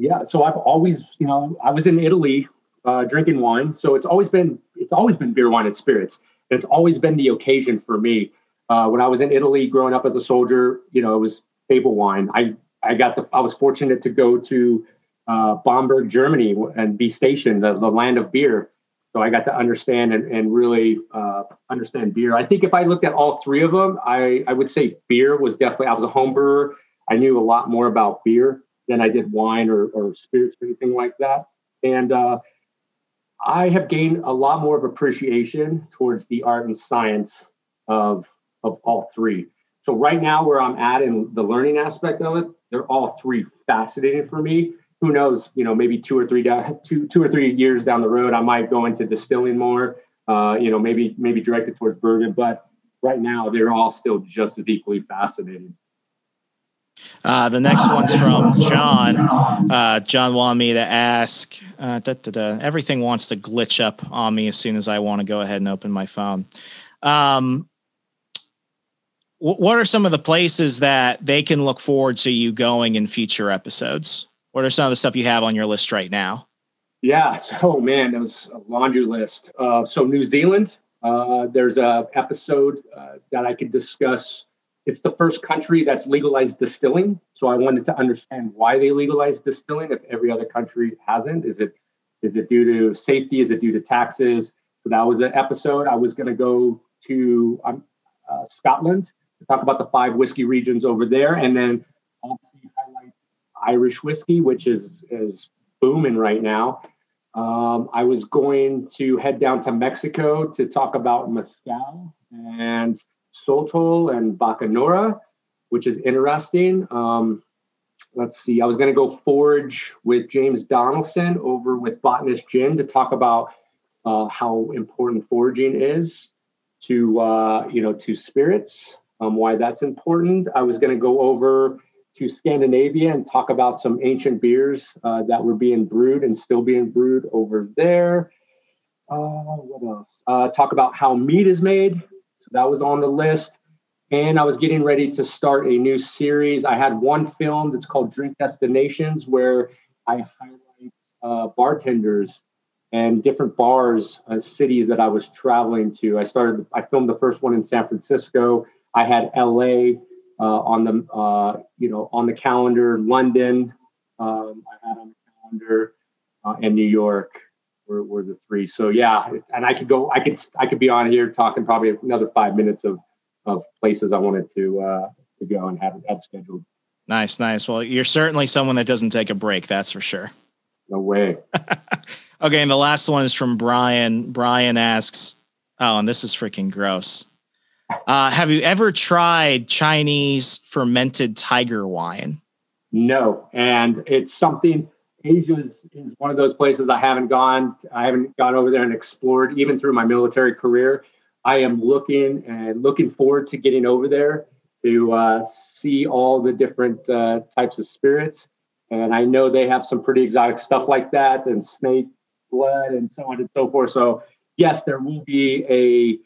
Yeah. So I've always, you know, I was in Italy uh, drinking wine. So it's always been, it's always been beer, wine, and spirits. and It's always been the occasion for me uh, when I was in Italy growing up as a soldier, you know, it was table wine. I, I got the, I was fortunate to go to uh, Bamberg, Germany and be stationed, the, the land of beer. So I got to understand and, and really uh, understand beer. I think if I looked at all three of them, I, I would say beer was definitely, I was a home brewer. I knew a lot more about beer than I did wine or, or spirits or anything like that. And uh, I have gained a lot more of appreciation towards the art and science of of all three. So right now, where I'm at in the learning aspect of it, they're all three fascinating for me. Who knows? You know, maybe two or three down, two two or three years down the road, I might go into distilling more. Uh, you know, maybe maybe directed towards bourbon, but right now they're all still just as equally fascinating. Uh, the next one's from John. Uh, John wanted me to ask. Uh, da, da, da. Everything wants to glitch up on me as soon as I want to go ahead and open my phone. Um, what are some of the places that they can look forward to you going in future episodes? What are some of the stuff you have on your list right now? Yeah, so man, that was a laundry list. Uh, so New Zealand, uh, there's a episode uh, that I could discuss. It's the first country that's legalized distilling. So I wanted to understand why they legalized distilling if every other country hasn't. Is it is it due to safety? Is it due to taxes? So that was an episode. I was going to go to um, uh, Scotland to talk about the five whiskey regions over there, and then obviously highlight Irish whiskey, which is is booming right now. Um, I was going to head down to Mexico to talk about mezcal and sotol and bacanora, which is interesting. Um, let's see, I was going to go forage with James Donaldson over with Botanist Gin to talk about uh, how important foraging is to uh, you know to spirits um, why that's important. I was going to go over to Scandinavia and talk about some ancient beers uh, that were being brewed and still being brewed over there. Uh, what else? Uh, talk about how mead is made. That was on the list. And I was getting ready to start a new series. I had one film that's called Drink Destinations, where I highlight uh, bartenders and different bars, uh, cities that I was traveling to. I started, I filmed the first one in San Francisco. I had LA uh, on the uh, you know on the calendar, London um, I had on the calendar, uh, and New York were, were the three. So yeah, and I could go, I could I could be on here talking probably another five minutes of of places I wanted to uh, to go and have had scheduled. Nice, nice. Well, you're certainly someone that doesn't take a break. That's for sure. No way. okay, and the last one is from Brian. Brian asks, "Oh, and this is freaking gross. Uh, have you ever tried Chinese fermented tiger wine? No, and it's something. Asia is, is one of those places I haven't gone. I haven't gone over there and explored, even through my military career. I am looking and looking forward to getting over there to uh, see all the different uh, types of spirits. And I know they have some pretty exotic stuff like that, and snake blood, and so on and so forth. So yes, there will be a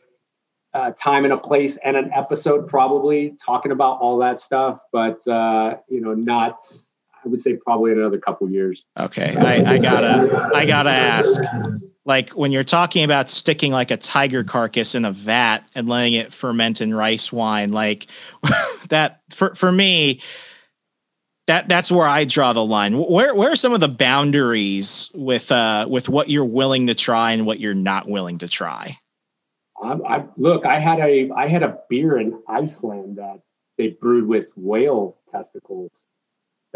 time and a place and an episode probably talking about all that stuff, but uh, you know, not. I would say probably in another couple years. Okay, I, I gotta, I gotta ask. Like when you're talking about sticking like a tiger carcass in a vat and letting it ferment in rice wine, like that for for me, that that's where I draw the line. Where where are some of the boundaries with uh with what you're willing to try and what you're not willing to try? I, I, look, I had a I had a beer in Iceland that they brewed with whale testicles.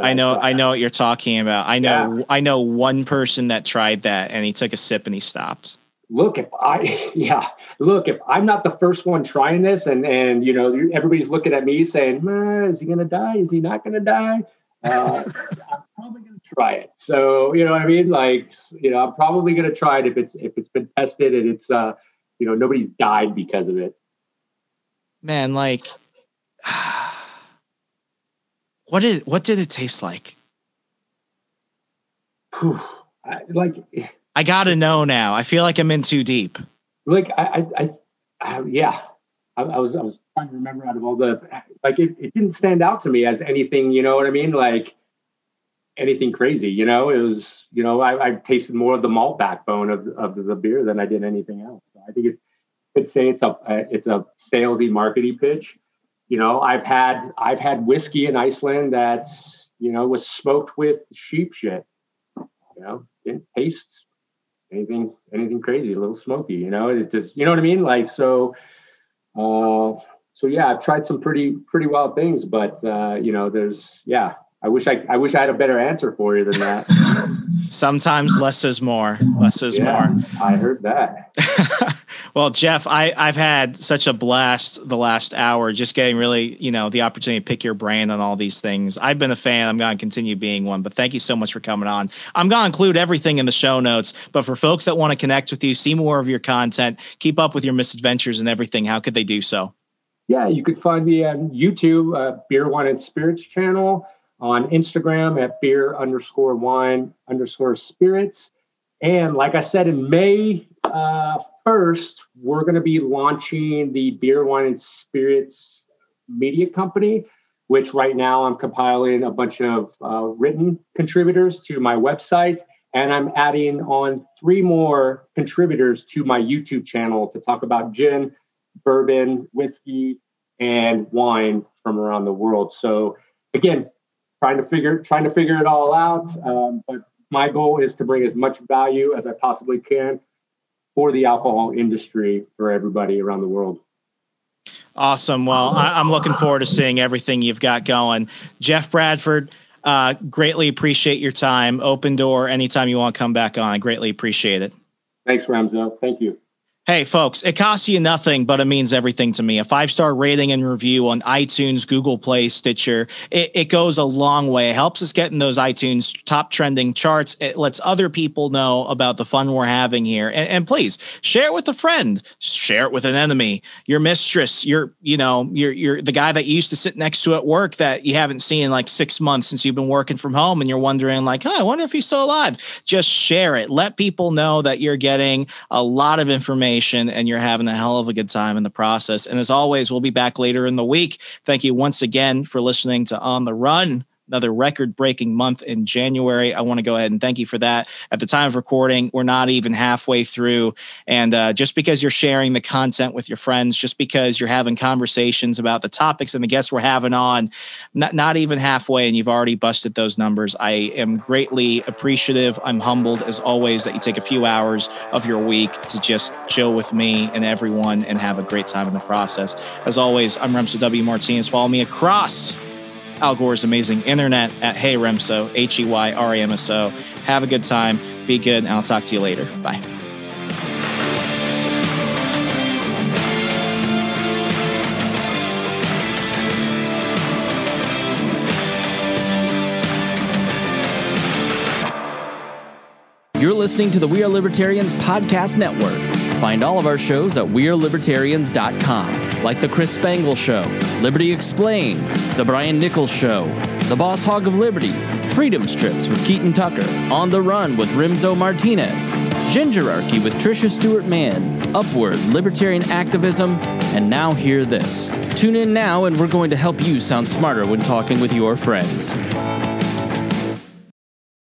I know, I know what you're talking about. I know, yeah. I know one person that tried that, and he took a sip and he stopped. Look, if I, yeah, look, if I'm not the first one trying this, and and you know everybody's looking at me saying, "Is he gonna die? Is he not gonna die?" Uh, I'm probably gonna try it. So you know what I mean? Like, you know, I'm probably gonna try it if it's if it's been tested and it's uh you know nobody's died because of it man, like, what did what did it taste like? Whew. I, like, I gotta know now. I feel like I'm in too deep. like I, I, I, yeah. I, I was, I was trying to remember out of all the, like, it, it didn't stand out to me as anything. You know what I mean? Like anything crazy. You know, it was, you know, I, I tasted more of the malt backbone of of the beer than I did anything else. So I think it's, could say it's a, it's a salesy, markety pitch. You know, I've had, I've had whiskey in Iceland that's, you know, was smoked with sheep shit. You know, didn't taste anything anything crazy, a little smoky, you know. It just you know what I mean? Like so uh so yeah, I've tried some pretty pretty wild things, but uh, you know, there's yeah, I wish I I wish I had a better answer for you than that. Sometimes less is more. Less is yeah, more. I heard that. well, Jeff, I, I've had such a blast the last hour just getting really, you know, the opportunity to pick your brain on all these things. I've been a fan. I'm going to continue being one, but thank you so much for coming on. I'm going to include everything in the show notes, but for folks that want to connect with you, see more of your content, keep up with your misadventures and everything, how could they do so? Yeah, you could find me on YouTube, uh, Beer, Wine, and Spirits channel, on Instagram at beer underscore wine underscore spirits. And like I said, in May uh, 1st, we're going to be launching the Beer, Wine, and Spirits media company, which right now I'm compiling a bunch of uh, written contributors to my website. And I'm adding on three more contributors to my YouTube channel to talk about gin, bourbon, whiskey, and wine from around the world. So again, trying to figure trying to figure it all out. Um, but my goal is to bring as much value as I possibly can for the alcohol industry for everybody around the world. Awesome. Well, I, am looking forward to seeing everything you've got going. Jeff Bradford, uh, greatly appreciate your time. Open door anytime you want to come back on. I greatly appreciate it. Thanks, Remso. Thank you. Hey, folks, it costs you nothing, but it means everything to me. A five star rating and review on iTunes, Google Play, Stitcher, it, it, goes a long way. It helps us get in those iTunes top trending charts. It lets other people know about the fun we're having here. And, and please share it with a friend, share it with an enemy, your mistress, your, you know, your, your, the guy that you used to sit next to at work that you haven't seen in like six months since you've been working from home and you're wondering, like, oh, I wonder if he's still alive. Just share it. Let people know that you're getting a lot of information and you're having a hell of a good time in the process. And as always, we'll be back later in the week. Thank you once again for listening to On the Run another record breaking month in January. I want to go ahead and thank you for that. At the time of recording, we're not even halfway through. And uh, just because you're sharing the content with your friends, just because you're having conversations about the topics and the guests we're having on, not, not even halfway, and you've already busted those numbers, I am greatly appreciative. I'm humbled as always that you take a few hours of your week to just chill with me and everyone and have a great time in the process. As always, I'm Remso W. Martinez. Follow me across Al Gore's amazing internet at Hey Remso, H E Y R A M S O. Have a good time. Be good, and I'll talk to you later. Bye. You're listening to the We Are Libertarians Podcast Network. Find all of our shows at WeareLibertarians.com, like The Chris Spangle Show, Liberty Explained, The Brian Nichols Show, The Boss Hog of Liberty, Freedom Strips with Keaton Tucker, On the Run with Remso Martinez, Gingerarchy with Tricia Stewart Mann, Upward, Libertarian Activism, and now hear this. Tune in now and we're going to help you sound smarter when talking with your friends.